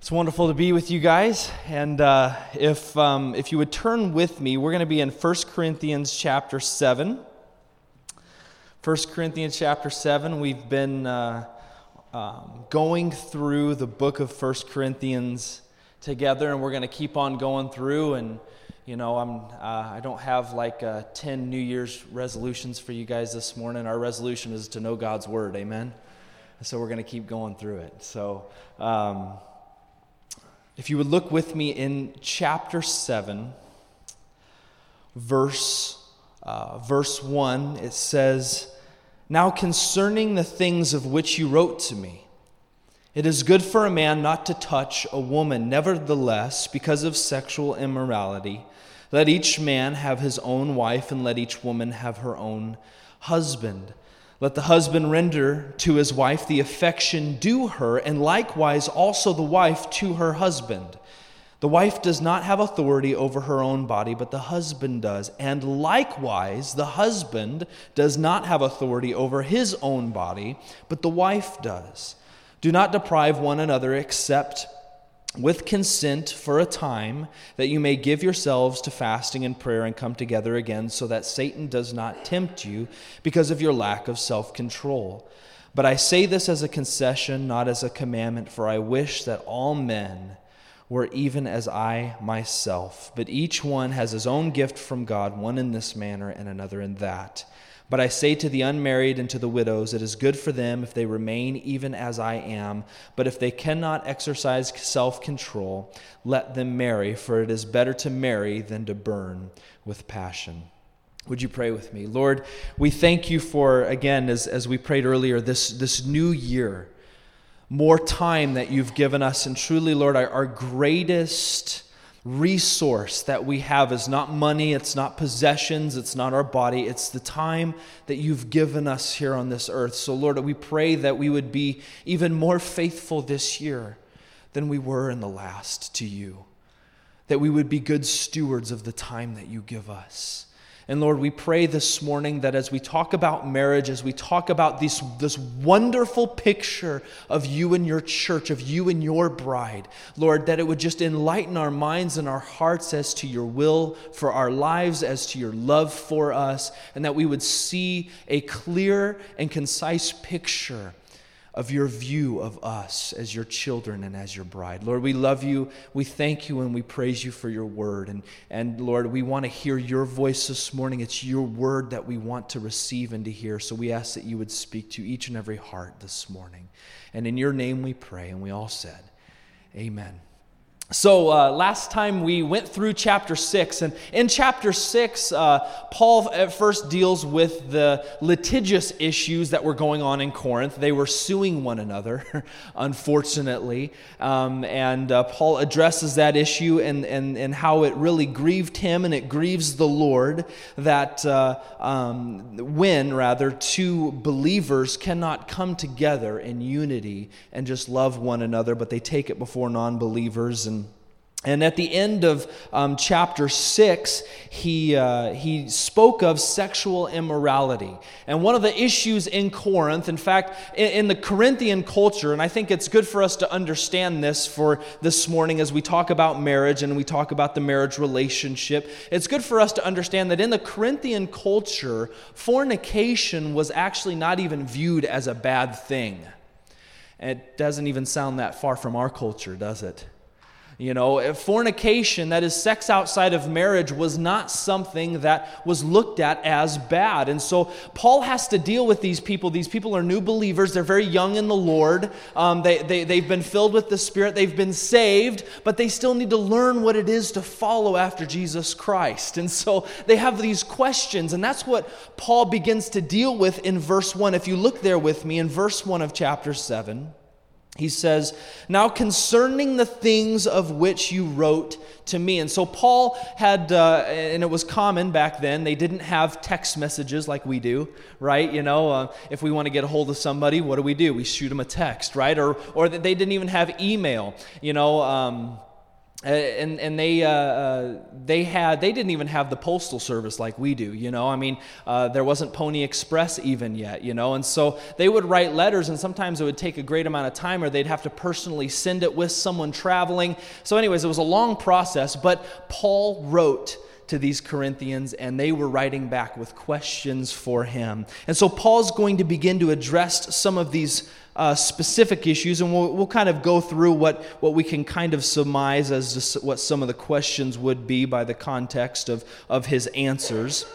It's wonderful to be with you guys. And uh, if, um, if you would turn with me, we're going to be in 1 Corinthians chapter 7. 1 Corinthians chapter 7, we've been uh, um, going through the book of 1 Corinthians together, and we're going to keep on going through. And, you know, I'm, uh, I don't have like uh, 10 New Year's resolutions for you guys this morning. Our resolution is to know God's Word. Amen? So we're going to keep going through it. So, um, if you would look with me in chapter 7, verse, uh, verse 1, it says, Now concerning the things of which you wrote to me, it is good for a man not to touch a woman. Nevertheless, because of sexual immorality, let each man have his own wife, and let each woman have her own husband. Let the husband render to his wife the affection due her, and likewise also the wife to her husband. The wife does not have authority over her own body, but the husband does. And likewise, the husband does not have authority over his own body, but the wife does. Do not deprive one another except with consent for a time, that you may give yourselves to fasting and prayer and come together again, so that Satan does not tempt you because of your lack of self control. But I say this as a concession, not as a commandment, for I wish that all men were even as I myself. But each one has his own gift from God, one in this manner and another in that. But I say to the unmarried and to the widows, it is good for them if they remain even as I am. But if they cannot exercise self control, let them marry, for it is better to marry than to burn with passion. Would you pray with me? Lord, we thank you for, again, as, as we prayed earlier, this, this new year, more time that you've given us. And truly, Lord, our, our greatest resource that we have is not money, it's not possessions, it's not our body, it's the time that you've given us here on this earth. So, Lord, we pray that we would be even more faithful this year than we were in the last to you, that we would be good stewards of the time that you give us. And Lord, we pray this morning that as we talk about marriage, as we talk about this, this wonderful picture of you and your church, of you and your bride, Lord, that it would just enlighten our minds and our hearts as to your will for our lives, as to your love for us, and that we would see a clear and concise picture of your view of us as your children and as your bride. Lord, we love you. We thank you and we praise you for your word. And, and Lord, we want to hear your voice this morning. It's your word that we want to receive and to hear. So we ask that you would speak to each and every heart this morning. And in your name we pray. And we all said, Amen. So, uh, last time we went through chapter 6, and in chapter 6, uh, Paul at first deals with the litigious issues that were going on in Corinth. They were suing one another, unfortunately. Um, and uh, Paul addresses that issue and, and, and how it really grieved him and it grieves the Lord that uh, um, when, rather, two believers cannot come together in unity and just love one another, but they take it before non believers and and at the end of um, chapter 6, he, uh, he spoke of sexual immorality. And one of the issues in Corinth, in fact, in, in, the Corinthian culture, and I think it's good for us to understand this for this morning as we talk about marriage and we talk about the marriage relationship, it's good for us to understand that in the Corinthian culture, fornication was actually not even viewed as a bad thing. It doesn't even sound that far from our culture, does it? You know, fornication, that is sex outside of marriage, was not something that was looked at as bad. And so Paul has to deal with these people. These people are new believers, they're very young in the Lord. Um, they, they, they've been filled with the Spirit, they've been saved, but they still need to learn what it is to follow after Jesus Christ. And so they have these questions, and that's what Paul begins to deal with in verse 1. If you look there with me in verse 1 of chapter 7 he says, Now concerning the things of which you wrote to me. And so Paul had, uh, and it was common back then, they didn't have text messages like we do, right? You know, uh, if we want to get a hold of somebody, what do we do? We shoot them a text, right? Or, or they didn't even have email, you know. Um, uh, and and they uh, uh, they had they didn't even have the postal service like we do you know? I mean uh, there wasn't pony express even yet you know? And so they would write letters and sometimes it would take a great amount of time or they'd have to personally send it with someone traveling. So anyways it was a long process but paul wrote to these Corinthians, and they were writing back with questions for him. And so Paul's going to begin to address some of these uh, specific issues, and we'll, we'll kind of go through what, what we can kind of surmise as to what some of the questions would be by the context of, of his answers.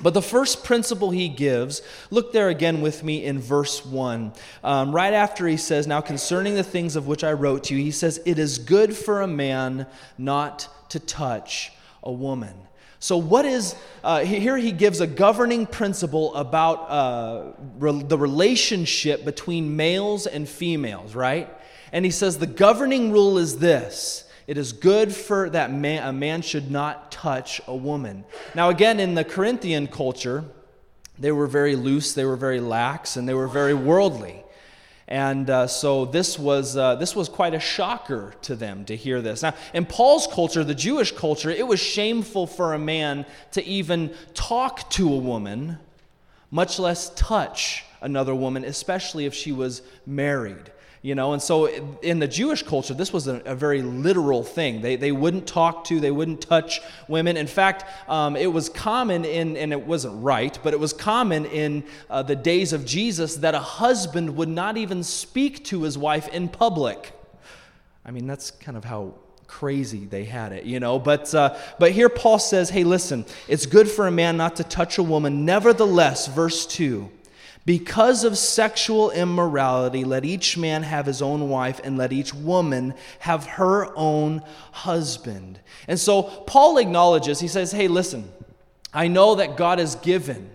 But the first principle he gives, look there again with me in verse 1. Um, right after he says, Now concerning the things of which I wrote to you, he says, It is good for a man not to touch a woman. So, what is, uh, here he gives a governing principle about uh, re- the relationship between males and females, right? And he says the governing rule is this it is good for that man, a man should not touch a woman. Now, again, in the Corinthian culture, they were very loose, they were very lax, and they were very worldly. And uh, so this was, uh, this was quite a shocker to them to hear this. Now, in Paul's culture, the Jewish culture, it was shameful for a man to even talk to a woman, much less touch another woman, especially if she was married you know? And so in the jewish culture this was a, a, very literal thing. They, they wouldn't talk to they wouldn't touch women. In fact um, it was common in and it wasn't right but it was common in uh, the days of jesus that a husband would not even speak to his wife in public. I mean that's kind of how crazy they had it you know? But uh, but here paul says hey listen it's good for a man not to touch a woman. Nevertheless verse 2 because of sexual immorality, let each man have his own wife, and let each woman have her own husband. And so Paul acknowledges, he says, Hey, listen, I know that God has given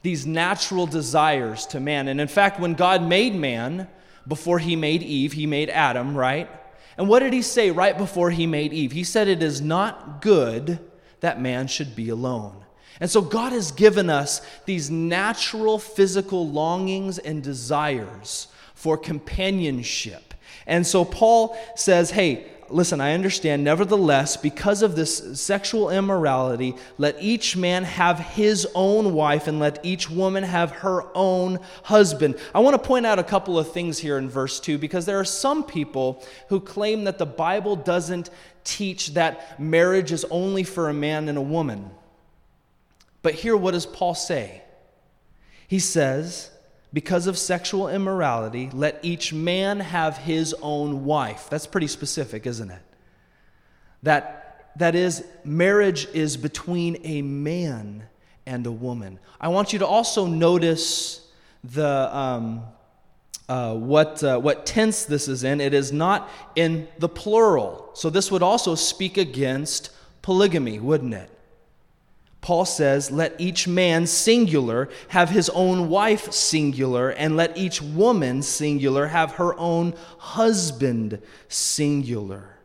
these natural desires to man. And in fact, when God made man, before he made Eve, he made Adam, right? And what did he say right before he made Eve? He said, It is not good that man should be alone. And so God has given us these natural physical longings and desires for companionship. And so Paul says, hey, listen, I understand. Nevertheless, because of this sexual immorality, let each man have his own wife and let each woman have her own husband. I want to point out a couple of things here in verse 2 because there are some people who claim that the Bible doesn't teach that marriage is only for a man and a woman. But here, what does Paul say? He says, because of sexual immorality, let each man have his own wife. That's pretty specific, isn't it? That, that is, marriage is between a man and a woman. I want you to also notice the, um, uh, what, uh, what tense this is in. It is not in the plural. So this would also speak against polygamy, wouldn't it? Paul says, Let each man, singular, have his own wife, singular, and let each woman, singular, have her own husband, singular.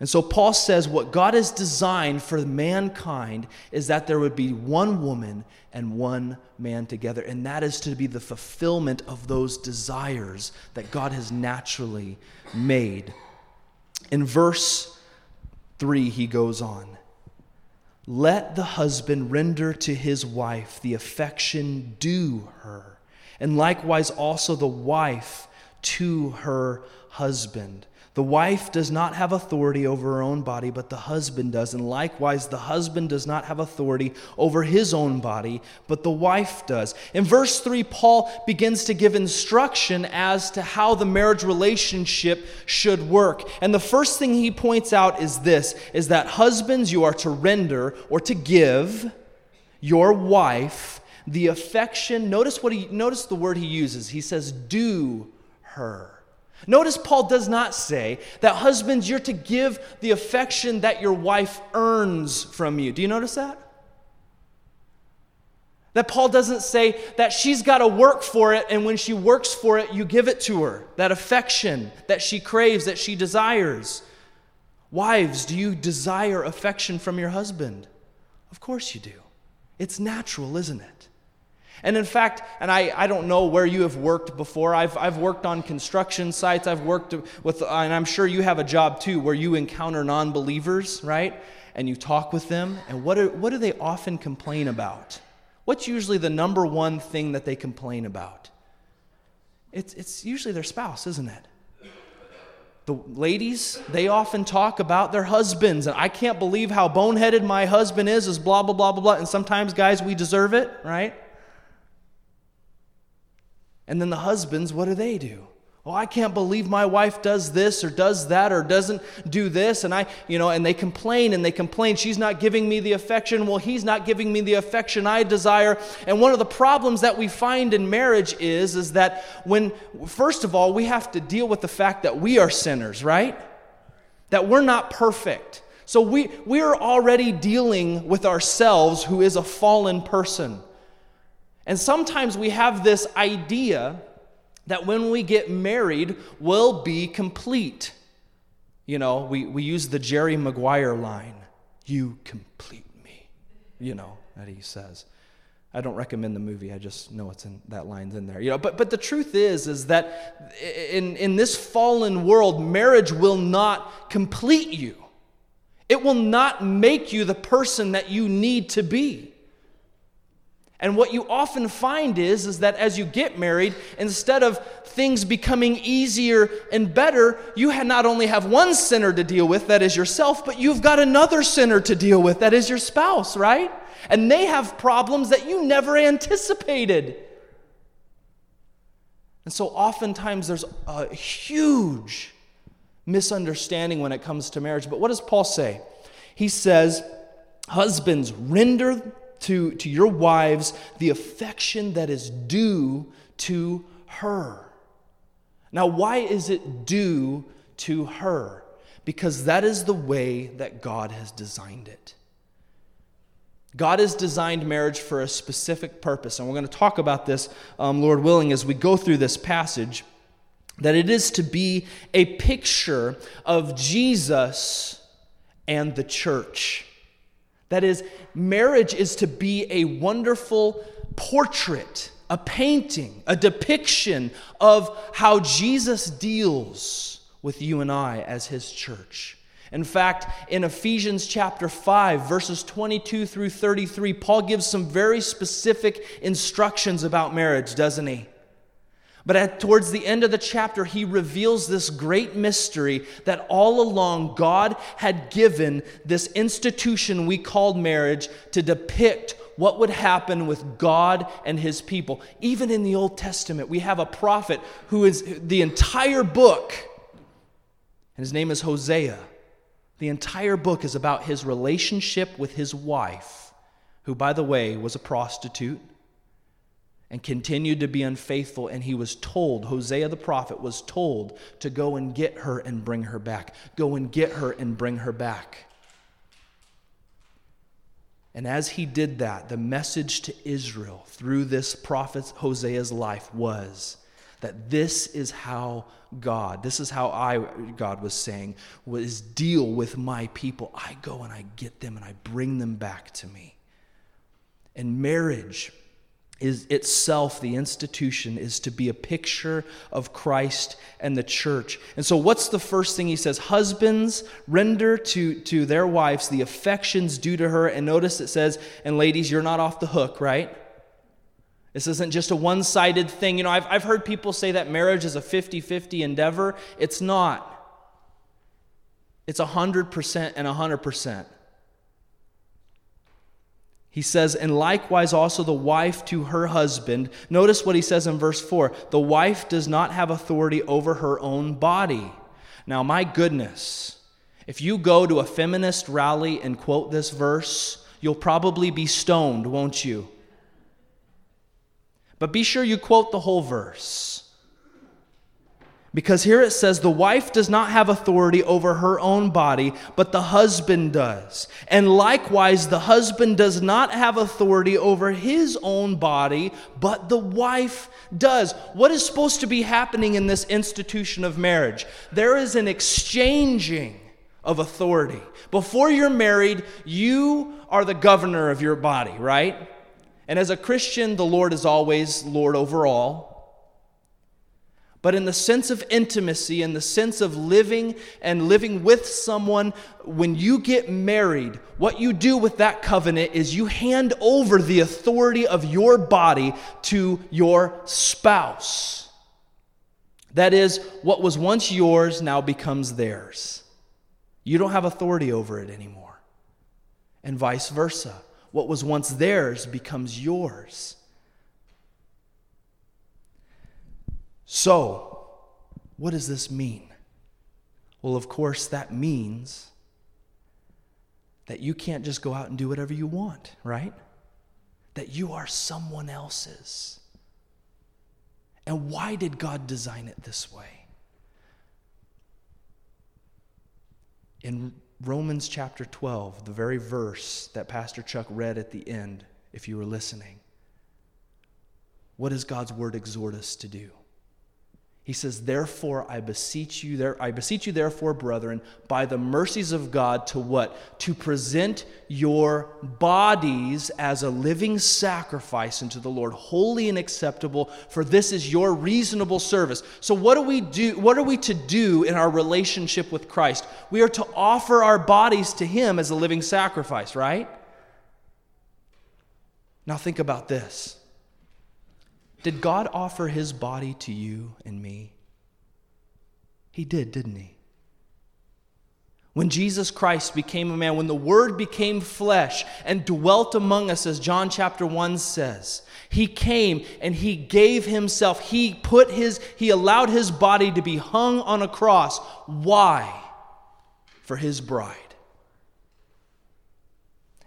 And so Paul says, What God has designed for mankind is that there would be one woman and one man together. And that is to be the fulfillment of those desires that God has naturally made. In verse 3, he goes on. Let the husband render to his wife the affection due her, and likewise also the wife to her husband. The wife does not have authority over her own body, but the husband does. And likewise, the husband does not have authority over his own body, but the wife does. In verse 3, Paul begins to give instruction as to how the marriage relationship should work. And the first thing he points out is this is that husbands, you are to render or to give your wife the affection. Notice what he notice the word he uses. He says, do her. Notice Paul does not say that husbands, you're to give the affection that your wife earns from you. Do you notice that? That Paul doesn't say that she's got to work for it, and when she works for it, you give it to her. That affection that she craves, that she desires. Wives, do you desire affection from your husband? Of course you do. It's natural, isn't it? And in fact, and I, I don't know where you have worked before. I've, I've worked on construction sites. I've worked with, and I'm sure you have a job too, where you encounter non believers, right? And you talk with them. And what, are, what do they often complain about? What's usually the number one thing that they complain about? It's, it's usually their spouse, isn't it? The ladies, they often talk about their husbands, and I can't believe how boneheaded my husband is, is blah, blah, blah, blah, blah. And sometimes, guys, we deserve it, right? And then the husbands, what do they do? Oh, I can't believe my wife does this or does that or doesn't do this. And I, you know, and they complain and they complain. She's not giving me the affection. Well, he's not giving me the affection I desire. And one of the problems that we find in marriage is, is that when, first of all, we have to deal with the fact that we are sinners, right? That we're not perfect. So we, we are already dealing with ourselves, who is a fallen person. And sometimes we have this idea that when we get married, we'll be complete. You know, we, we use the Jerry Maguire line You complete me, you know, that he says. I don't recommend the movie. I just know it's in that line's in there. You know, but but the truth is is that in in this fallen world, marriage will not complete you. It will not make you the person that you need to be. And what you often find is, is that as you get married, instead of things becoming easier and better, you not only have one sinner to deal with, that is yourself, but you've got another sinner to deal with, that is your spouse, right? And they have problems that you never anticipated. And so oftentimes there's a huge misunderstanding when it comes to marriage. But what does Paul say? He says, Husbands, render to, to your wives the affection that is due to her. Now, why is it due to her? Because that is the way that God has designed it. God has designed marriage for a specific purpose, and we're going to talk about this, um, Lord willing, as we go through this passage. That it is to be a picture of Jesus and the church. That is, marriage is to be a wonderful portrait, a painting, a depiction of how Jesus deals with you and I as his church. In fact, in Ephesians chapter 5, verses 22 through 33, Paul gives some very specific instructions about marriage, doesn't he? But at, towards the end of the chapter, he reveals this great mystery that all along God had given this institution we called marriage to depict what would happen with God and his people. Even in the Old Testament, we have a prophet who is the entire book, and his name is Hosea. The entire book is about his relationship with his wife, who, by the way, was a prostitute and continued to be unfaithful. And he was told, Hosea the prophet was told to go and get her and bring her back. Go and get her and bring her back. And as he did that, the message to Israel through this prophet Hosea's life was that this is how God, this is how I, God was saying, was deal with my people. I go and I get them and I bring them back to me. And marriage is itself, the institution, is to be a picture of Christ and the church. And so, what's the first thing he says? Husbands, render to, to their wives the affections due to her. And notice it says, and ladies, you're not off the hook, right? This isn't just a one sided thing. You know, I've, I've heard people say that marriage is a 50 50 endeavor. It's not, it's 100% and 100%. He says, and likewise also the wife to her husband. Notice what he says in verse 4 the wife does not have authority over her own body. Now, my goodness, if you go to a feminist rally and quote this verse, you'll probably be stoned, won't you? But be sure you quote the whole verse. Because here it says, the wife does not have authority over her own body, but the husband does. And likewise, the husband does not have authority over his own body, but the wife does. What is supposed to be happening in this institution of marriage? There is an exchanging of authority. Before you're married, you are the governor of your body, right? And as a Christian, the Lord is always Lord over all. But in the sense of intimacy, in the sense of living and living with someone, when you get married, what you do with that covenant is you hand over the authority of your body to your spouse. That is, what was once yours now becomes theirs. You don't have authority over it anymore. And vice versa. What was once theirs becomes yours. So, what does this mean? Well, of course, that means that you can't just go out and do whatever you want, right? That you are someone else's. And why did God design it this way? In Romans chapter 12, the very verse that Pastor Chuck read at the end, if you were listening, what does God's word exhort us to do? He says, Therefore, I beseech you, there, I beseech you, therefore, brethren, by the mercies of God, to what? To present your bodies as a living sacrifice unto the Lord, holy and acceptable, for this is your reasonable service. So, what do we do? What are we to do in our relationship with Christ? We are to offer our bodies to Him as a living sacrifice, right? Now, think about this. Did God offer his body to you and me? He did, didn't he? When Jesus Christ became a man, when the Word became flesh and dwelt among us, as John chapter 1 says, he came and he gave himself. He put his, he allowed his body to be hung on a cross. Why? For his bride.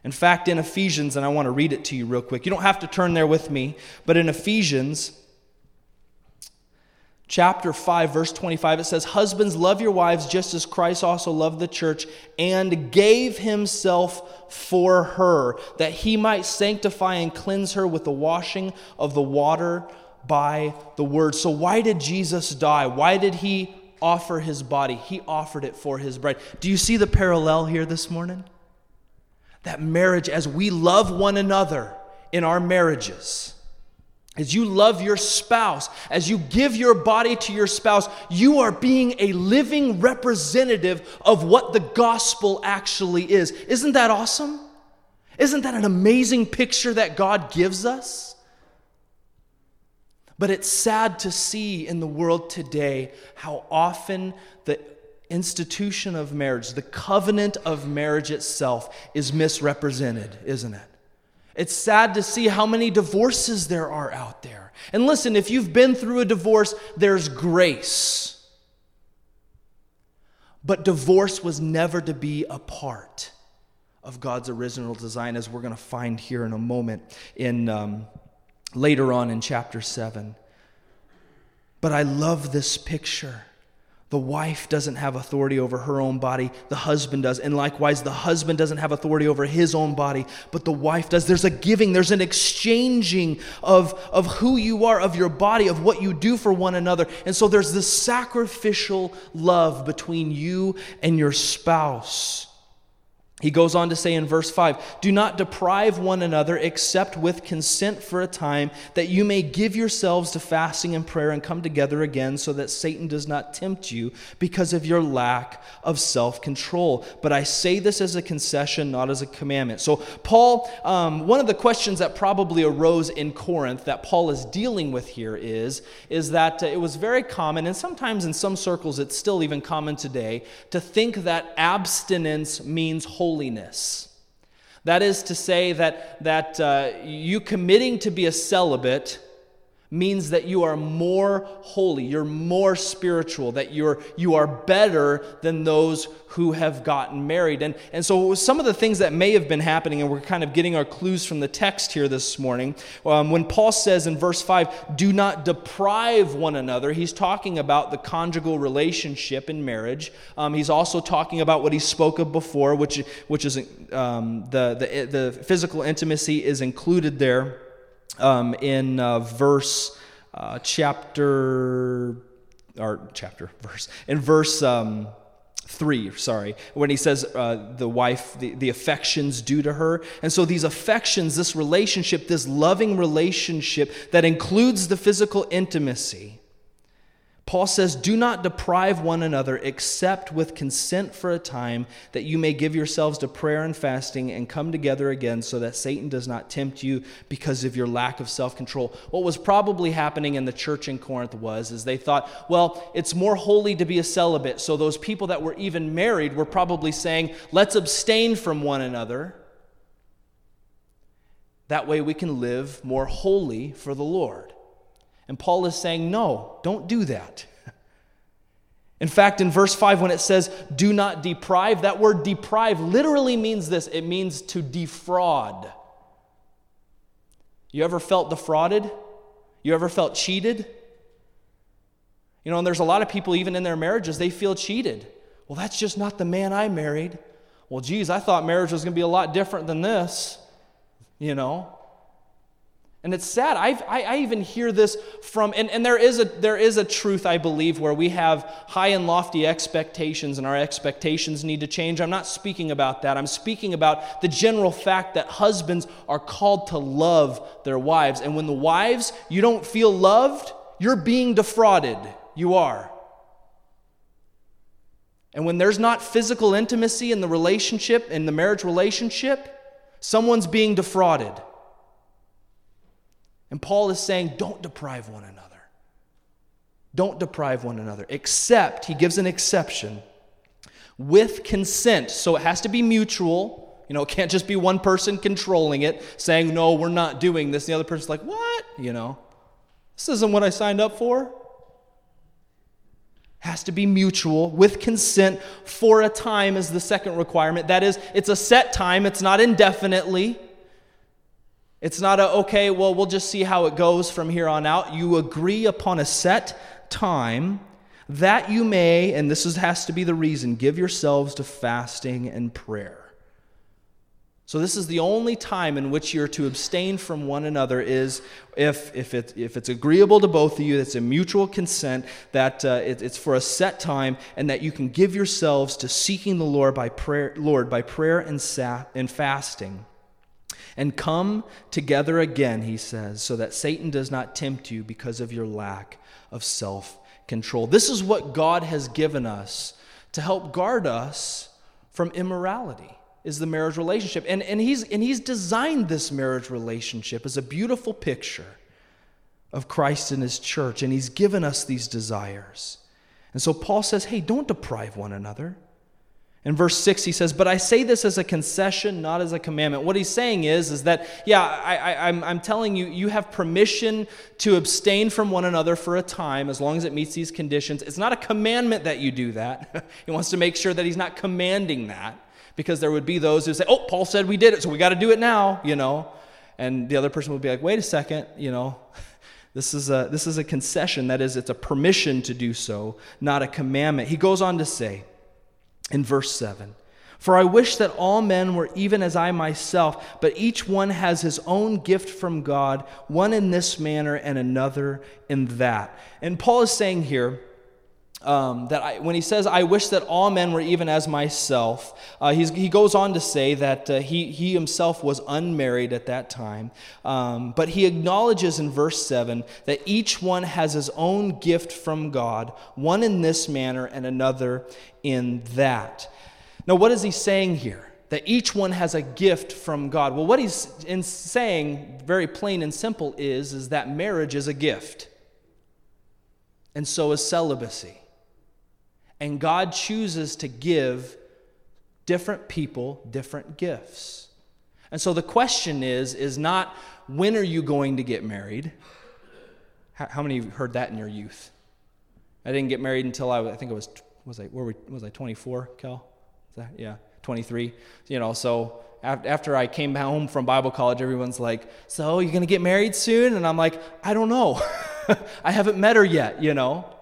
In fact, in Ephesians, and I want to read it to you real quick, you don't have to turn there with me, but in Ephesians chapter 5, verse 25, it says, Husbands, love your wives just as Christ also loved the church and gave himself for her, that he might sanctify and cleanse her with the washing of the water by the word. So, why did Jesus die? Why did he offer his body? He offered it for his bride. Do you see the parallel here this morning? That marriage, as we love one another in our marriages, as you love your spouse, as you give your body to your spouse, you are being a living representative of what the gospel actually is. Isn't that awesome? Isn't that an amazing picture that God gives us? But it's sad to see in the world today how often the institution of marriage, the covenant of marriage itself, is misrepresented, isn't it? It's sad to see how many divorces there are out there. And listen, if you've been through a divorce, there's grace. But divorce was never to be a part of God's original design, as we're going to find here in a moment, in um, later on in chapter seven. But I love this picture the wife doesn't have authority over her own body, the husband does. And likewise, the husband doesn't have authority over his own body, but the wife does. There's a giving, there's an exchanging of, of who you are, of your body, of what you do for one another. And so there's this sacrificial love between you and your spouse. He goes on to say in verse 5 Do not deprive one another except with consent for a time, that you may give yourselves to fasting and prayer and come together again, so that Satan does not tempt you because of your lack of self control. But I say this as a concession, not as a commandment. So, Paul, um, one of the questions that probably arose in Corinth that Paul is dealing with here is, is that uh, it was very common, and sometimes in some circles it's still even common today, to think that abstinence means holiness holiness. That is to say, that, that uh, you committing to be a celibate means that you are more holy, you're more spiritual, that you're, you are better than those who have gotten married. And, and so, some of the things that may have been happening, and we're kind of getting our clues from the text here this morning, um, when Paul says in verse 5, do not deprive one another, he's talking about the conjugal relationship in marriage. Um, he's also talking about what he spoke of before, which, which is um, the, the, the physical intimacy is included there um, in uh, verse uh, chapter or chapter verse in verse um, 3 sorry when he says uh, the wife the, the affections due to her. And so these affections this relationship this loving relationship that includes the physical intimacy Paul says, Do not deprive one another except with consent for a time, that you may give yourselves to prayer and fasting and come together again, so that Satan does not tempt you because of your lack of self control. What was probably happening in the church in Corinth was is they thought, well, it's more holy to be a celibate. So those people that were even married were probably saying, let's abstain from one another. That way we can live more holy for the Lord. And Paul is saying, no, don't do that. In fact, in verse 5, when it says, do not deprive, that word deprive literally means this it means to defraud. You ever felt defrauded? You ever felt cheated? You know, and there's a lot of people, even in their marriages, they feel cheated. Well, that's just not the man I married. Well, geez, I thought marriage was going to be a lot different than this. You know? And it's sad. I've, i I, even hear this from, and, and there, is a, there is a truth, I believe, where we have high and lofty expectations and our expectations need to change. I'm not speaking about that. I'm speaking about the general fact that husbands are called to love their wives. And when the wives, you don't feel loved, you're being defrauded. You are. And when there's not physical intimacy in the relationship, in the marriage relationship, someone's being defrauded. And Paul is saying, don't deprive one another. Don't deprive one another, except, he gives an exception, with consent. So it has to be mutual. You know, it can't just be one person controlling it, saying, no, we're not doing this. And the other person's like, what? You know, this isn't what I signed up for. Has to be mutual with consent for a time, is the second requirement. That is, it's a set time, it's not indefinitely. It's not a, okay, well, we'll just see how it goes from here on out. You agree upon a set time that you may, and this is, has to be the reason, give yourselves to fasting and prayer. So, this is the only time in which you're to abstain from one another is if, if, it, if it's agreeable to both of you, it's a mutual consent, that uh, it, it's for a set time, and that you can give yourselves to seeking the Lord by prayer, Lord by prayer and, sa- and fasting and come together again, he says, so that Satan does not tempt you because of your lack of self control. This is what God has given us to help guard us from immorality is the marriage relationship. And, and, he's, and he's designed this marriage relationship as a beautiful picture of Christ and his church, and he's given us these desires. And so Paul says, hey, don't deprive one another. In verse 6, he says, But I say this as a concession, not as a commandment. What he's saying is, is that, yeah, I, am I'm, I'm telling you, you have permission to abstain from one another for a time as long as it meets these conditions. It's not a commandment that you do that. he wants to make sure that he's not commanding that because there would be those who say, Oh, Paul said we did it, so we got to do it now, you know. And the other person would be like, Wait a second, you know. This is, a, this is a concession. That is, it's a permission to do so, not a commandment. He goes on to say, in verse 7. For I wish that all men were even as I myself, but each one has his own gift from God, one in this manner and another in that. And Paul is saying here, um, that I, when he says, I wish that all men were even as myself, uh, he goes on to say that uh, he, he himself was unmarried at that time. Um, but he acknowledges in verse 7 that each one has his own gift from God, one in this manner and another in that. Now, what is he saying here? That each one has a gift from God. Well, what he's in saying, very plain and simple, is, is that marriage is a gift. And so is celibacy. And God chooses to give different people different gifts. And so the question is is not when are you going to get married? How, how many heard that in your youth? I didn't get married until I, I think it was was I where was I 24, Kel? That, yeah, 23. You know, so after I came home from Bible college, everyone's like, "So you're gonna get married soon?" And I'm like, "I don't know. I haven't met her yet." You know.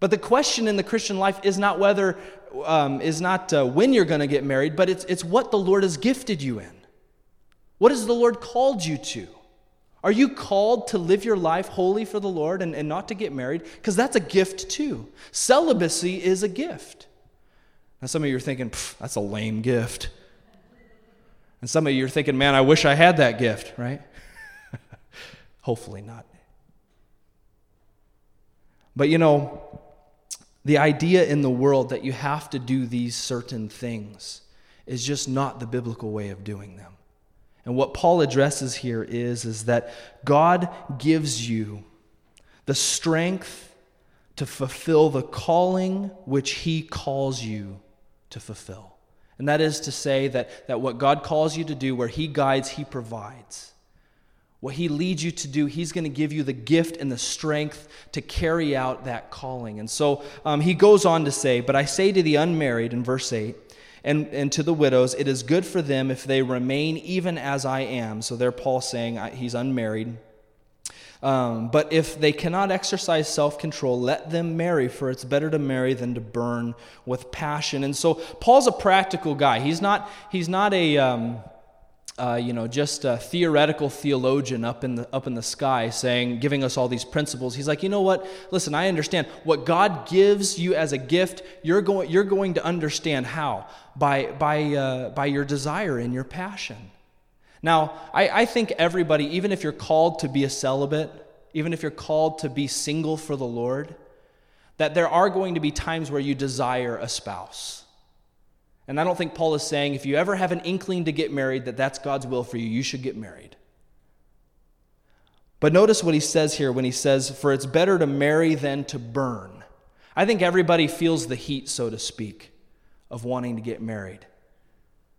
But the question in the Christian life is not whether, um, is not uh, when you're going to get married, but it's, it's what the Lord has gifted you in. What has the Lord called you to? Are you called to live your life holy for the Lord and, and not to get married? Because that's a gift too. Celibacy is a gift. Now, some of you are thinking, that's a lame gift. And some of you are thinking, man, I wish I had that gift, right? Hopefully not. But you know, the idea in the world that you have to do these certain things is just not the biblical way of doing them. And what Paul addresses here is, is that God gives you the strength to fulfill the calling which he calls you to fulfill. And that is to say that, that what God calls you to do, where he guides, he provides. What he leads you to do, he's going to give you the gift and the strength to carry out that calling. And so um, he goes on to say, But I say to the unmarried in verse 8, and, and to the widows, it is good for them if they remain even as I am. So there, Paul saying he's unmarried. Um, but if they cannot exercise self control, let them marry, for it's better to marry than to burn with passion. And so Paul's a practical guy. He's not, he's not a. Um, uh, you know, just a theoretical theologian up in the up in the sky saying, giving us all these principles. He's like, you know what? Listen, I understand what God gives you as a gift. You're going you're going to understand how by by uh, by your desire and your passion. Now, I, I think everybody, even if you're called to be a celibate, even if you're called to be single for the Lord, that there are going to be times where you desire a spouse. And I don't think Paul is saying if you ever have an inkling to get married, that that's God's will for you, you should get married. But notice what he says here when he says, For it's better to marry than to burn. I think everybody feels the heat, so to speak, of wanting to get married.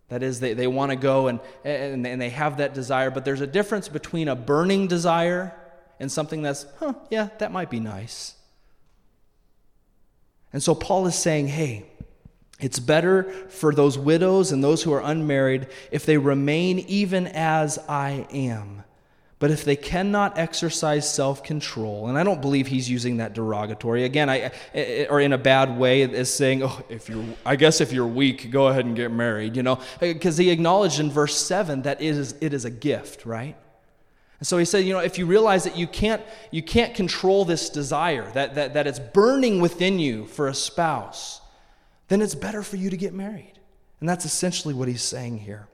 That is, they, they want to go and, and, and they have that desire, but there's a difference between a burning desire and something that's, huh, yeah, that might be nice. And so Paul is saying, hey, it's better for those widows and those who are unmarried if they remain even as I am. But if they cannot exercise self control, and I don't believe he's using that derogatory, again, I, or in a bad way, as saying, oh, if you're, I guess if you're weak, go ahead and get married, you know, because he acknowledged in verse 7 that it is, it is a gift, right? And so he said, you know, if you realize that you can't, you can't control this desire, that, that, that it's burning within you for a spouse, then it's better for you to get married. And that's essentially what he's saying here.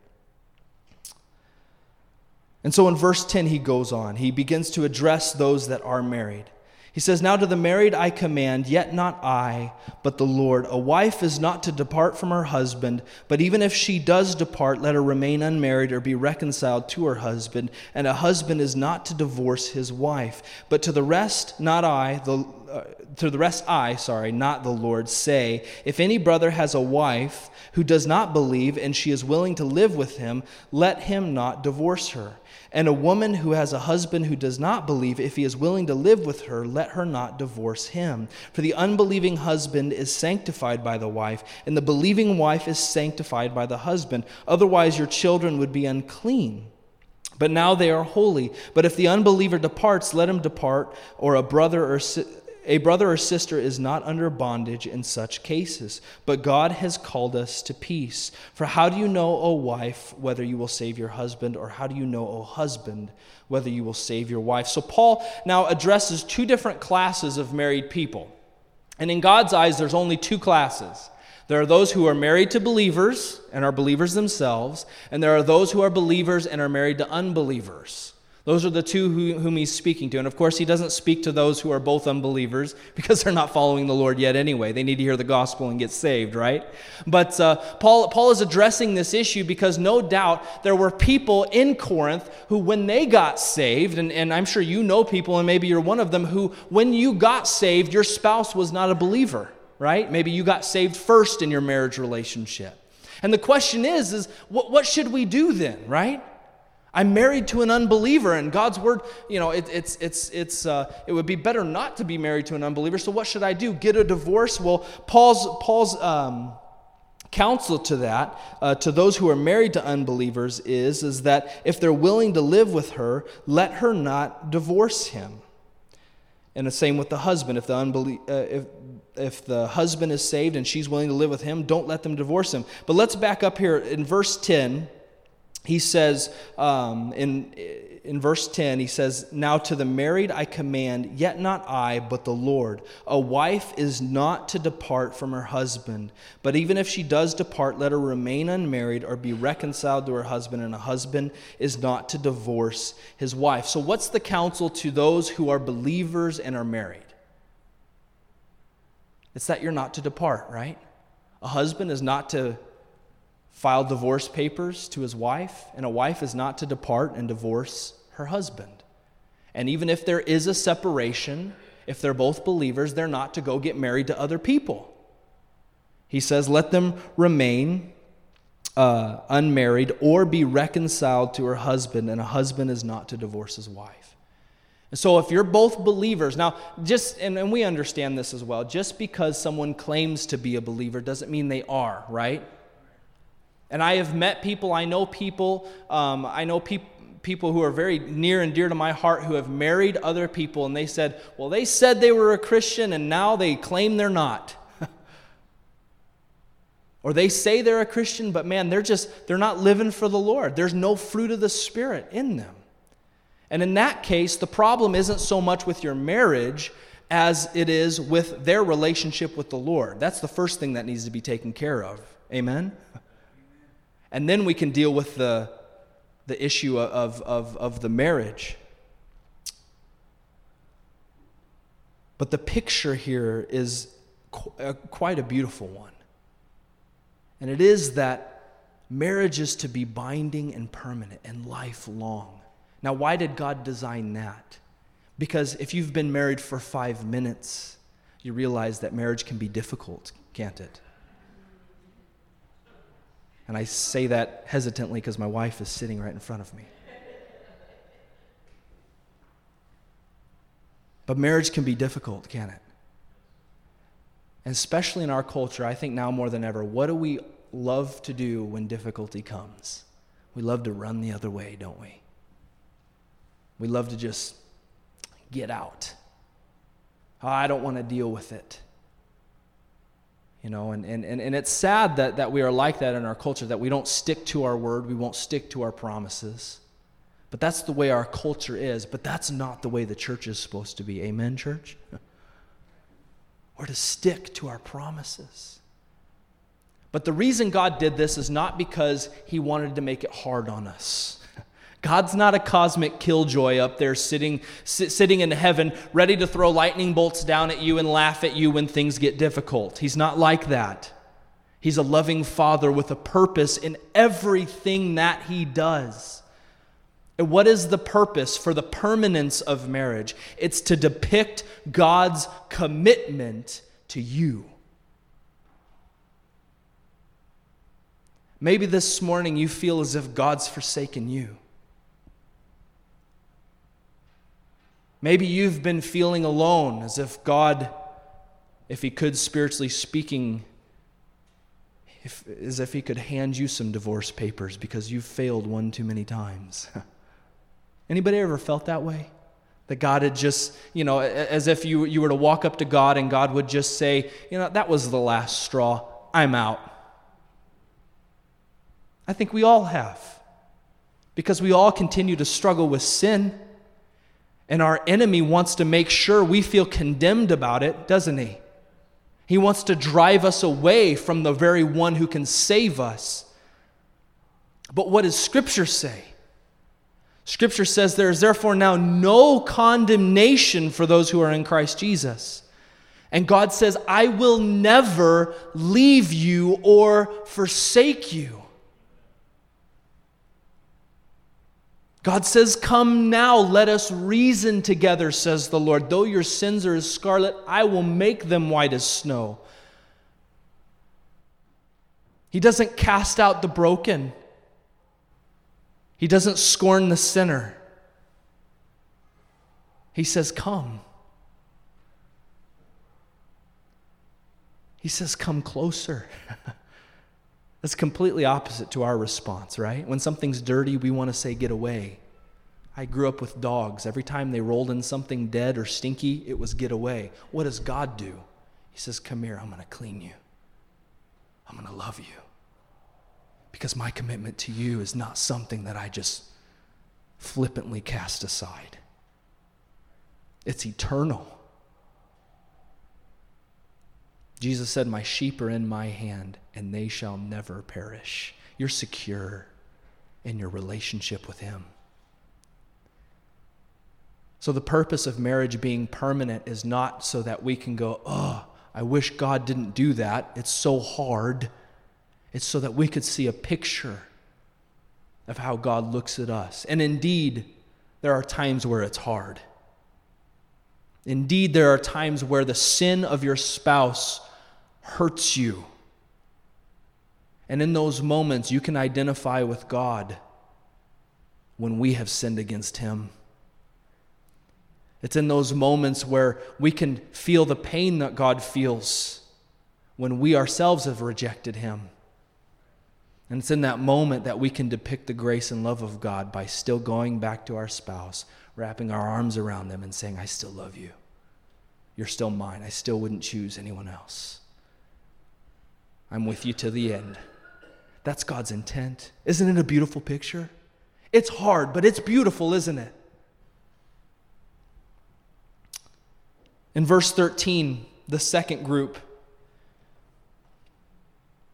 And so in verse 10, he goes on. He begins to address those that are married. He says, Now to the married I command, yet not I, but the Lord. A wife is not to depart from her husband, but even if she does depart, let her remain unmarried or be reconciled to her husband. And a husband is not to divorce his wife. But to the rest, not I, the, uh, to the rest I, sorry, not the Lord, say, If any brother has a wife who does not believe and she is willing to live with him, let him not divorce her. And a woman who has a husband who does not believe, if he is willing to live with her, let her not divorce him. For the unbelieving husband is sanctified by the wife, and the believing wife is sanctified by the husband. Otherwise, your children would be unclean. But now they are holy. But if the unbeliever departs, let him depart, or a brother or a brother or sister is not under bondage in such cases, but God has called us to peace. For how do you know, O wife, whether you will save your husband, or how do you know, O husband, whether you will save your wife? So Paul now addresses two different classes of married people. And in God's eyes, there's only two classes. There are those who are married to believers and are believers themselves, and there are those who are believers and are married to unbelievers. Those are the two who, whom he's speaking to. And of course, he doesn't speak to those who are both unbelievers because they're not following the Lord yet anyway. They need to hear the gospel and get saved, right? But uh, Paul, Paul is addressing this issue because no doubt there were people in Corinth who, when they got saved, and, and I'm sure you know people, and maybe you're one of them, who, when you got saved, your spouse was not a believer, right? Maybe you got saved first in your marriage relationship. And the question is, is what, what should we do then, right? I'm married to an unbeliever, and God's word, you know, it, it's, it's, it's, uh, it would be better not to be married to an unbeliever. So, what should I do? Get a divorce? Well, Paul's, Paul's um, counsel to that, uh, to those who are married to unbelievers, is, is that if they're willing to live with her, let her not divorce him. And the same with the husband. If the, unbelie- uh, if, if the husband is saved and she's willing to live with him, don't let them divorce him. But let's back up here in verse 10 he says um, in, in verse 10, he says, Now to the married I command, yet not I, but the Lord. A wife is not to depart from her husband, but even if she does depart, let her remain unmarried or be reconciled to her husband, and a husband is not to divorce his wife. So, what's the counsel to those who are believers and are married? It's that you're not to depart, right? A husband is not to file divorce papers to his wife, and a wife is not to depart and divorce her husband. And even if there is a separation, if they're both believers, they're not to go get married to other people. He says, let them remain uh, unmarried or be reconciled to her husband, and a husband is not to divorce his wife. And so, if you're both believers, now, just, and, and we understand this as well, just because someone claims to be a believer doesn't mean they are, right? And I have met people, I know people, um, I know people people who are very near and dear to my heart who have married other people and they said, well, they said they were a Christian and now they claim they're not. or they say they're a Christian, but man, they're just, they're not living for the Lord. There's no fruit of the Spirit in them. And in that case, the problem isn't so much with your marriage as it is with their relationship with the Lord. That's the first thing that needs to be taken care of. Amen? And then we can deal with the, the issue of, of, of the marriage. But the picture here is qu- uh, quite a beautiful one. And it is that marriage is to be binding and permanent and lifelong. Now, why did God design that? Because if you've been married for five minutes, you realize that marriage can be difficult, can't it? And I say that hesitantly because my wife is sitting right in front of me. But marriage can be difficult, can it? And especially in our culture, I think now more than ever, what do we love to do when difficulty comes? We love to run the other way, don't we? We love to just get out. Oh, I don't want to deal with it. You know, and, and, and, and it's sad that, that we are like that in our culture, that we don't stick to our word, we won't stick to our promises. But that's the way our culture is, but that's not the way the church is supposed to be. Amen, church? We're to stick to our promises. But the reason God did this is not because He wanted to make it hard on us. God's not a cosmic killjoy up there sitting, sitting in heaven, ready to throw lightning bolts down at you and laugh at you when things get difficult. He's not like that. He's a loving father with a purpose in everything that he does. And what is the purpose for the permanence of marriage? It's to depict God's commitment to you. Maybe this morning you feel as if God's forsaken you. Maybe you've been feeling alone, as if God, if He could, spiritually speaking, if, as if He could hand you some divorce papers because you've failed one too many times. Anybody ever felt that way? That God had just, you know, as if you, you were to walk up to God and God would just say, you know, that was the last straw. I'm out. I think we all have. Because we all continue to struggle with sin. And our enemy wants to make sure we feel condemned about it, doesn't he? He wants to drive us away from the very one who can save us. But what does Scripture say? Scripture says there is therefore now no condemnation for those who are in Christ Jesus. And God says, I will never leave you or forsake you. God says, Come now, let us reason together, says the Lord. Though your sins are as scarlet, I will make them white as snow. He doesn't cast out the broken, He doesn't scorn the sinner. He says, Come. He says, Come closer. That's completely opposite to our response, right? When something's dirty, we want to say, get away. I grew up with dogs. Every time they rolled in something dead or stinky, it was get away. What does God do? He says, Come here, I'm going to clean you. I'm going to love you. because my commitment to you is not something that I just flippantly cast aside. It's eternal. Jesus said, My sheep are in my hand, and they shall never perish. You're secure in your relationship with Him. So, the purpose of marriage being permanent is not so that we can go, oh, I wish God didn't do that. It's so hard. It's so that we could see a picture of how God looks at us. And indeed, there are times where it's hard. Indeed, there are times where the sin of your spouse hurts you. And in those moments, you can identify with God when we have sinned against Him. It's in those moments where we can feel the pain that God feels when we ourselves have rejected Him. And it's in that moment that we can depict the grace and love of God by still going back to our spouse, wrapping our arms around them, and saying, I still love you. You're still mine. I still wouldn't choose anyone else. I'm with you to the end. That's God's intent. Isn't it a beautiful picture? It's hard, but it's beautiful, isn't it? In verse 13, the second group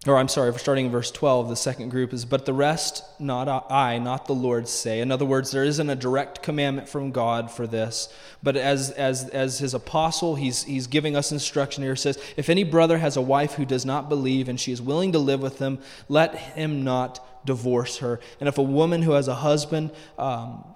or I'm sorry, starting in verse 12, the second group is, But the rest, not I, not the Lord, say. In other words, there isn't a direct commandment from God for this. But as, as, as his apostle, he's, he's giving us instruction here. Says, If any brother has a wife who does not believe and she is willing to live with him, let him not divorce her. And if a woman who has a husband, um,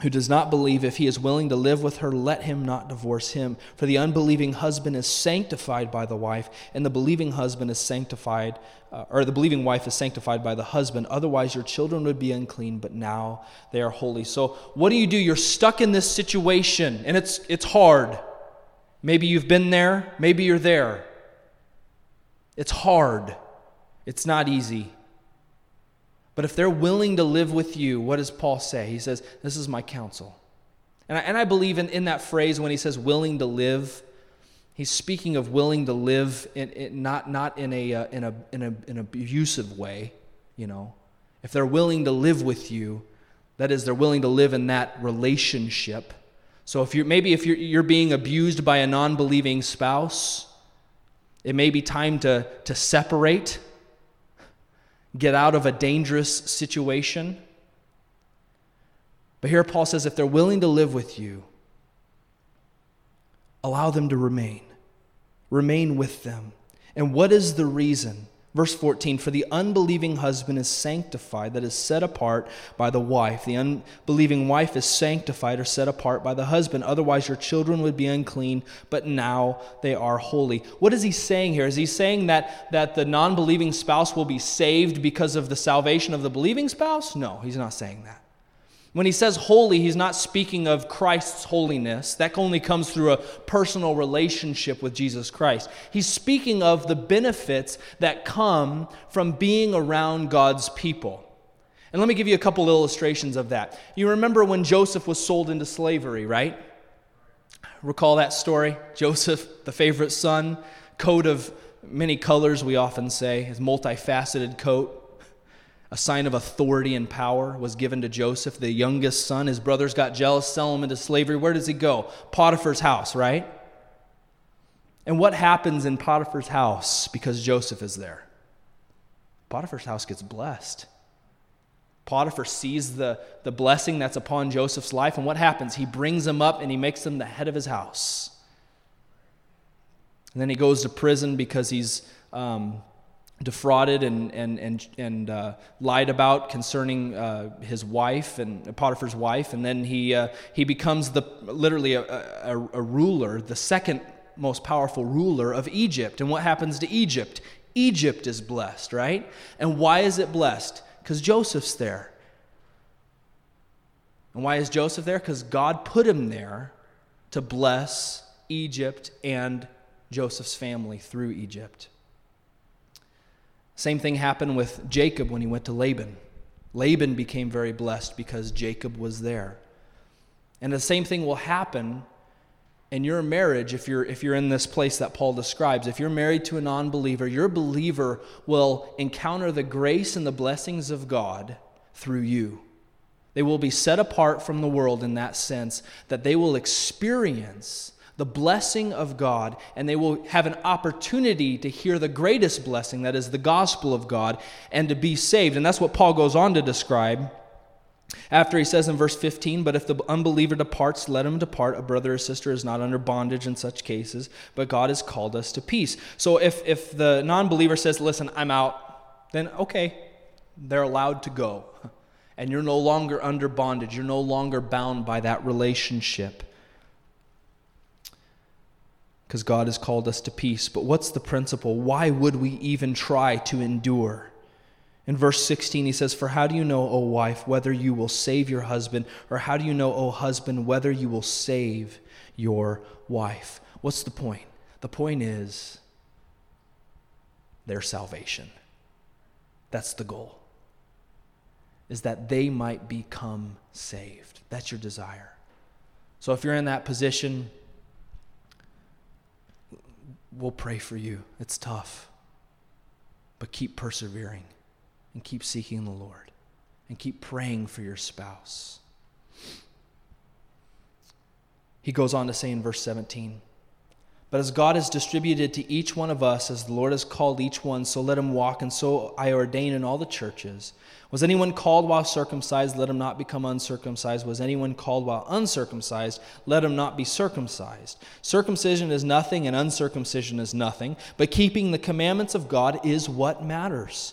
who does not believe, if he is willing to live with her, let him not divorce him. For the unbelieving husband is sanctified by the wife, and the believing husband is sanctified, uh, or the believing wife is sanctified by the husband. Otherwise, your children would be unclean, but now they are holy. So, what do you do? You're stuck in this situation, and it's, it's hard. Maybe you've been there, maybe you're there. It's hard, it's not easy. But if they're willing to live with you, what does Paul say? He says, This is my counsel. And I, and I believe in, in that phrase when he says willing to live, he's speaking of willing to live in, in not, not in, a, uh, in, a, in, a, in an abusive way, you know. If they're willing to live with you, that is, they're willing to live in that relationship. So if you're maybe if you're, you're being abused by a non-believing spouse, it may be time to, to separate get out of a dangerous situation. But here Paul says if they're willing to live with you, allow them to remain. Remain with them. And what is the reason? Verse 14 For the unbelieving husband is sanctified, that is set apart by the wife. The unbelieving wife is sanctified or set apart by the husband. Otherwise, your children would be unclean, but now they are holy. What is he saying here? Is he saying that, that the non believing spouse will be saved because of the salvation of the believing spouse? No, he's not saying that. When he says holy, he's not speaking of Christ's holiness. That only comes through a personal relationship with Jesus Christ. He's speaking of the benefits that come from being around God's people. And let me give you a couple illustrations of that. You remember when Joseph was sold into slavery, right? Recall that story? Joseph, the favorite son, coat of many colors, we often say, his multifaceted coat a sign of authority and power was given to Joseph, the youngest son. His brothers got jealous, sell him into slavery. Where does he go? Potiphar's house, right? And what happens in Potiphar's house because Joseph is there? Potiphar's house gets blessed. Potiphar sees the, the blessing that's upon Joseph's life, and what happens? He brings him up and he makes him the head of his house. And then he goes to prison because he's um, defrauded and, and, and, and uh, lied about concerning uh, his wife and Potiphar's wife. And then he, uh, he becomes the, literally a, a, a ruler, the second most powerful ruler of Egypt. And what happens to Egypt? Egypt is blessed, right? And why is it blessed? Because Joseph's there. And why is Joseph there? Because God put him there to bless Egypt and Joseph's family through Egypt. Same thing happened with Jacob when he went to Laban. Laban became very blessed because Jacob was there. And the same thing will happen in your marriage, if you're, if you're in this place that Paul describes, if you're married to a non believer, your believer will encounter the grace and the blessings of God through you. They will be set apart from the world in that sense that they will experience the blessing of God and they will have an opportunity to hear the greatest blessing, that is the gospel of God, and to be saved. And that's what Paul goes on to describe after he says in verse 15, But if the unbeliever departs, let him depart. A brother or sister is not under bondage in such cases, but God has called us to peace. So if, if the non believer says, Listen, I'm out, then okay, they're allowed to go. And you're no longer under bondage. You're no longer bound by that relationship. Because God has called us to peace. But what's the principle? Why would we even try to endure? In verse 16, he says, For how do you know, O wife, whether you will save your husband? Or how do you know, O husband, whether you will save your wife? What's the point? The point is their salvation. That's the goal. Is that they might become saved. That's your desire. So if you're in that position, we'll pray for you. It's tough. But keep persevering and keep seeking the Lord and keep praying for your spouse. He goes on to say in verse 17, But as God has distributed to each one of us, as the Lord has called each one, so let him walk, and so I ordain in all the churches. Was anyone called while circumcised? Let him not become uncircumcised. Was anyone called while uncircumcised? Let him not be circumcised. Circumcision is nothing, and uncircumcision is nothing, but keeping the commandments of God is what matters.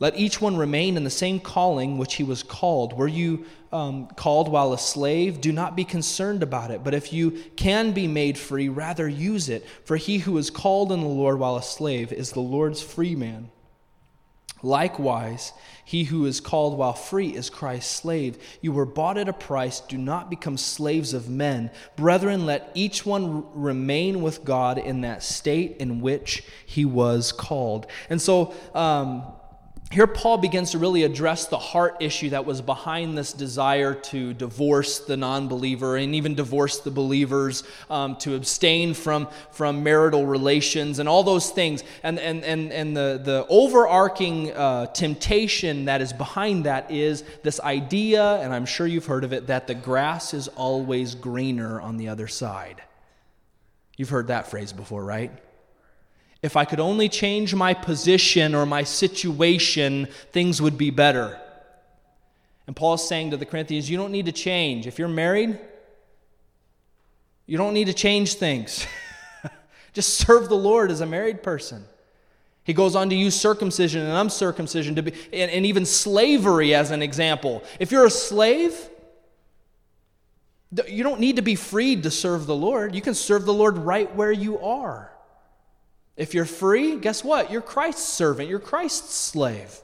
Let each one remain in the same calling which he was called. Were you um, called while a slave? Do not be concerned about it. But if you can be made free, rather use it. For he who is called in the Lord while a slave is the Lord's free man. Likewise, he who is called while free is Christ's slave. You were bought at a price. Do not become slaves of men. Brethren, let each one remain with God in that state in which he was called. And so, um, here, Paul begins to really address the heart issue that was behind this desire to divorce the non believer and even divorce the believers, um, to abstain from, from marital relations and all those things. And, and, and, and the, the overarching uh, temptation that is behind that is this idea, and I'm sure you've heard of it, that the grass is always greener on the other side. You've heard that phrase before, right? If I could only change my position or my situation, things would be better. And Paul is saying to the Corinthians, you don't need to change. If you're married, you don't need to change things. Just serve the Lord as a married person. He goes on to use circumcision and uncircumcision to be, and, and even slavery as an example. If you're a slave, you don't need to be freed to serve the Lord. You can serve the Lord right where you are. If you're free, guess what? You're Christ's servant, you're Christ's slave.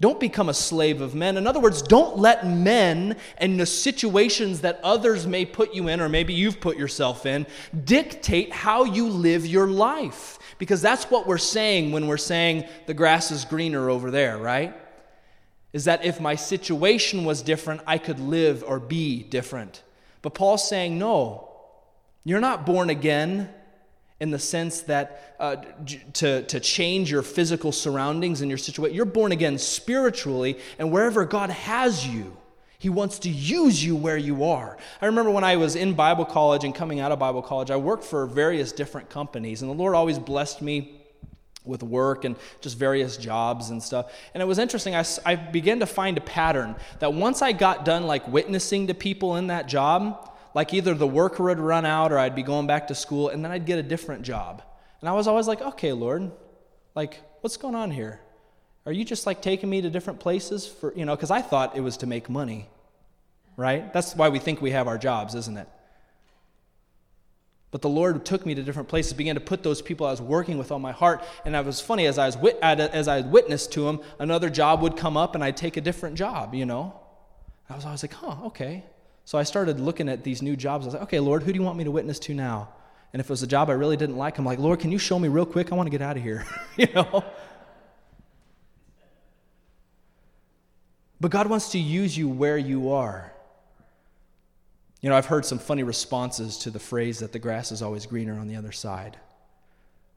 Don't become a slave of men. In other words, don't let men and the situations that others may put you in, or maybe you've put yourself in, dictate how you live your life. Because that's what we're saying when we're saying the grass is greener over there, right? Is that if my situation was different, I could live or be different. But Paul's saying, no, you're not born again in the sense that uh, to, to change your physical surroundings and your situation. You're born again spiritually, and wherever God has you, He wants to use you where you are. I remember when I was in Bible college and coming out of Bible college, I worked for various different companies, and the Lord always blessed me with work and just various jobs and stuff. And it was interesting. I, I began to find a pattern that once I got done like witnessing to people in that job, like either the worker would run out or I'd be going back to school and then I'd get a different job. And I was always like, okay, Lord, like, what's going on here? Are you just like taking me to different places for, you know, because I thought it was to make money, right? That's why we think we have our jobs, isn't it? But the Lord took me to different places, began to put those people I was working with on my heart. And it was funny, as I was wit- as I witnessed to them, another job would come up and I'd take a different job, you know? I was always like, huh, okay. So I started looking at these new jobs. I was like, okay, Lord, who do you want me to witness to now? And if it was a job I really didn't like, I'm like, Lord, can you show me real quick? I want to get out of here. you know? But God wants to use you where you are. You know, I've heard some funny responses to the phrase that the grass is always greener on the other side.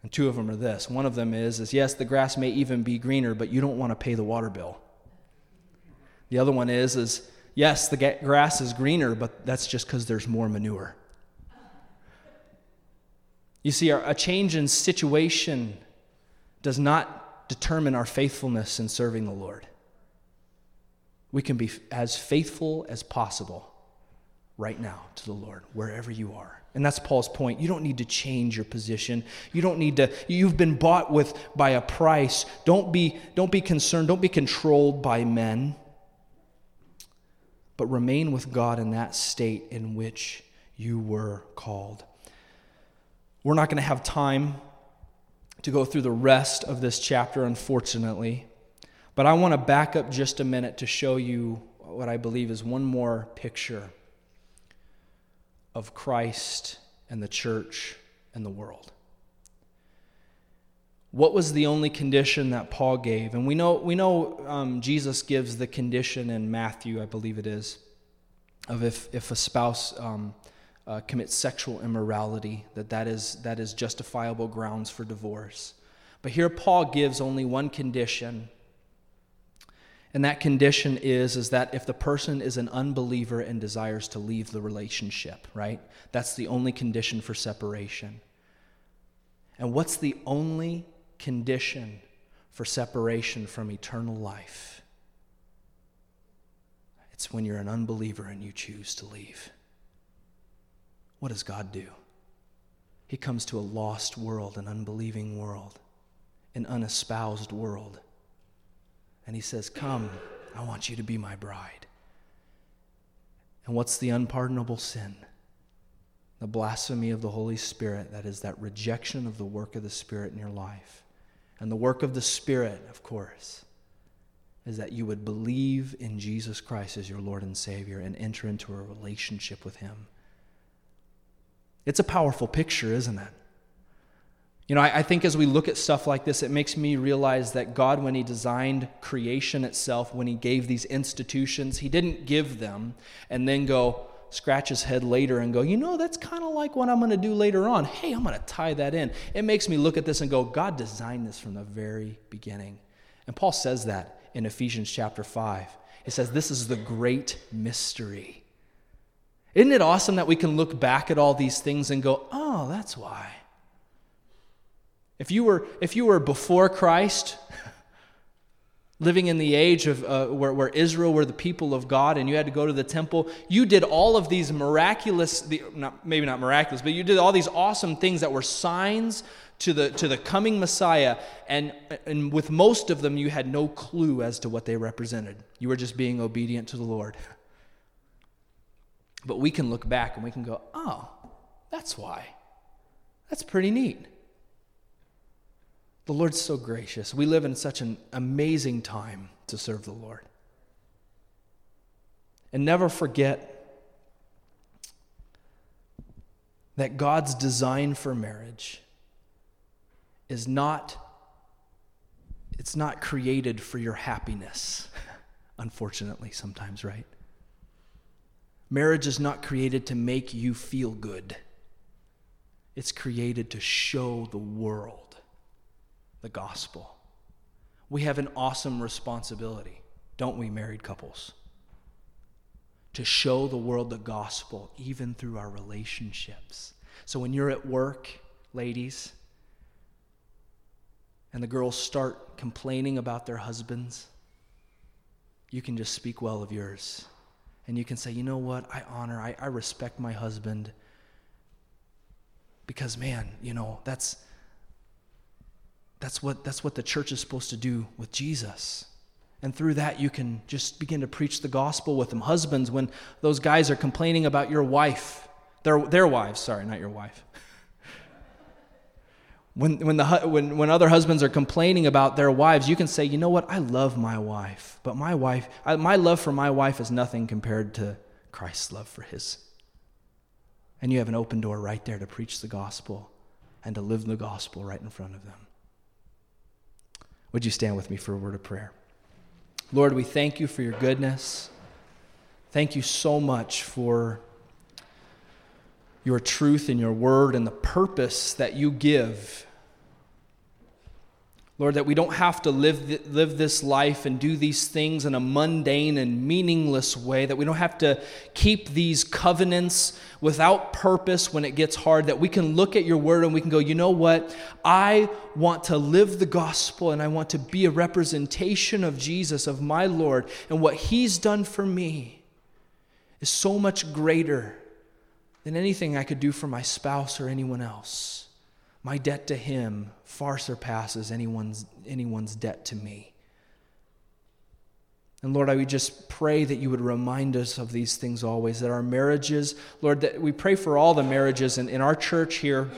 And two of them are this. One of them is, is yes, the grass may even be greener, but you don't want to pay the water bill. The other one is, is yes, the grass is greener, but that's just because there's more manure. You see, a change in situation does not determine our faithfulness in serving the Lord. We can be as faithful as possible right now to the Lord, wherever you are. And that's Paul's point. You don't need to change your position. You don't need to you've been bought with by a price. Don't be don't be concerned, don't be controlled by men. But remain with God in that state in which you were called. We're not going to have time to go through the rest of this chapter unfortunately. But I want to back up just a minute to show you what I believe is one more picture of Christ and the church and the world. What was the only condition that Paul gave? And we know, we know um, Jesus gives the condition in Matthew, I believe it is, of if, if a spouse um, uh, commits sexual immorality, that that is, that is justifiable grounds for divorce. But here Paul gives only one condition and that condition is, is that if the person is an unbeliever and desires to leave the relationship, right? That's the only condition for separation. And what's the only condition for separation from eternal life? It's when you're an unbeliever and you choose to leave. What does God do? He comes to a lost world, an unbelieving world, an unespoused world and he says, Come, I want you to be my bride. And what's the unpardonable sin? The blasphemy of the Holy Spirit, that is, that rejection of the work of the Spirit in your life. And the work of the Spirit, of course, is that you would believe in Jesus Christ as your Lord and Savior and enter into a relationship with Him. It's a powerful picture, isn't it? You know, I, I, think as we look at stuff like this, it makes me realize that God, when He designed creation itself, when He gave these institutions, He didn't give them and then go scratch His head later and go, you know, that's kind of like what I'm going to do later on. Hey, I'm going to tie that in. It makes me look at this and go, God designed this from the very beginning. And Paul says that in Ephesians chapter 5. He says, This is the great mystery. Isn't it awesome that we can look back at all these things and go, oh, that's why? If you were, if you were before Christ, living in the age of uh, where, where Israel were the people of God and you had to go to the temple, you did all of these miraculous, the, not, maybe not miraculous, but you did all these awesome things that were signs to the, to the coming Messiah. And, and with most of them, you had no clue as to what they represented. You were just being obedient to the Lord. But we can look back and we can go, oh, that's why. That's pretty neat. The Lord's so gracious. We live in such an amazing time to serve the Lord. And never forget that God's design for marriage is not it's not created for your happiness. Unfortunately, sometimes, right? Marriage is not created to make you feel good. It's created to show the world the gospel. We have an awesome responsibility, don't we, married couples? To show the world the gospel, even through our relationships. So when you're at work, ladies, and the girls start complaining about their husbands, you can just speak well of yours. And you can say, you know what? I honor, I, I respect my husband because, man, you know, that's that's what, that's what the church is supposed to do with Jesus. And through that, you can just begin to preach the gospel with them. Husbands, when those guys are complaining about your wife, their, their wives, sorry, not your wife. when, when, the, when, when other husbands are complaining about their wives, you can say, you know what, I love my wife, but my wife, I, my love for my wife is nothing compared to Christ's love for his. And you have an open door right there to preach the gospel and to live the gospel right in front of them. Would you stand with me for a word of prayer? Lord, we thank you for your goodness. Thank you so much for your truth and your word and the purpose that you give. Lord, that we don't have to live, live this life and do these things in a mundane and meaningless way, that we don't have to keep these covenants without purpose when it gets hard, that we can look at your word and we can go, you know what? I want to live the gospel and I want to be a representation of Jesus, of my Lord, and what he's done for me is so much greater than anything I could do for my spouse or anyone else. My debt to him far surpasses anyone's, anyone's debt to me. And Lord, I would just pray that you would remind us of these things always, that our marriages, Lord, that we pray for all the marriages in, in our church here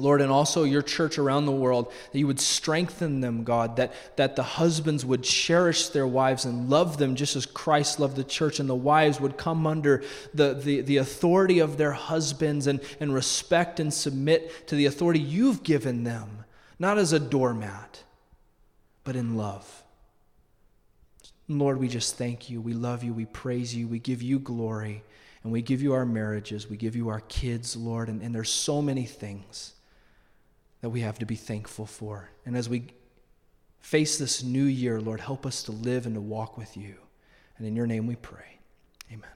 Lord, and also your church around the world, that you would strengthen them, God, that, that the husbands would cherish their wives and love them just as Christ loved the church, and the wives would come under the, the, the authority of their husbands and, and respect and submit to the authority you've given them, not as a doormat, but in love. Lord, we just thank you. We love you. We praise you. We give you glory. And we give you our marriages. We give you our kids, Lord. And, and there's so many things that we have to be thankful for. And as we face this new year, Lord, help us to live and to walk with you. And in your name we pray.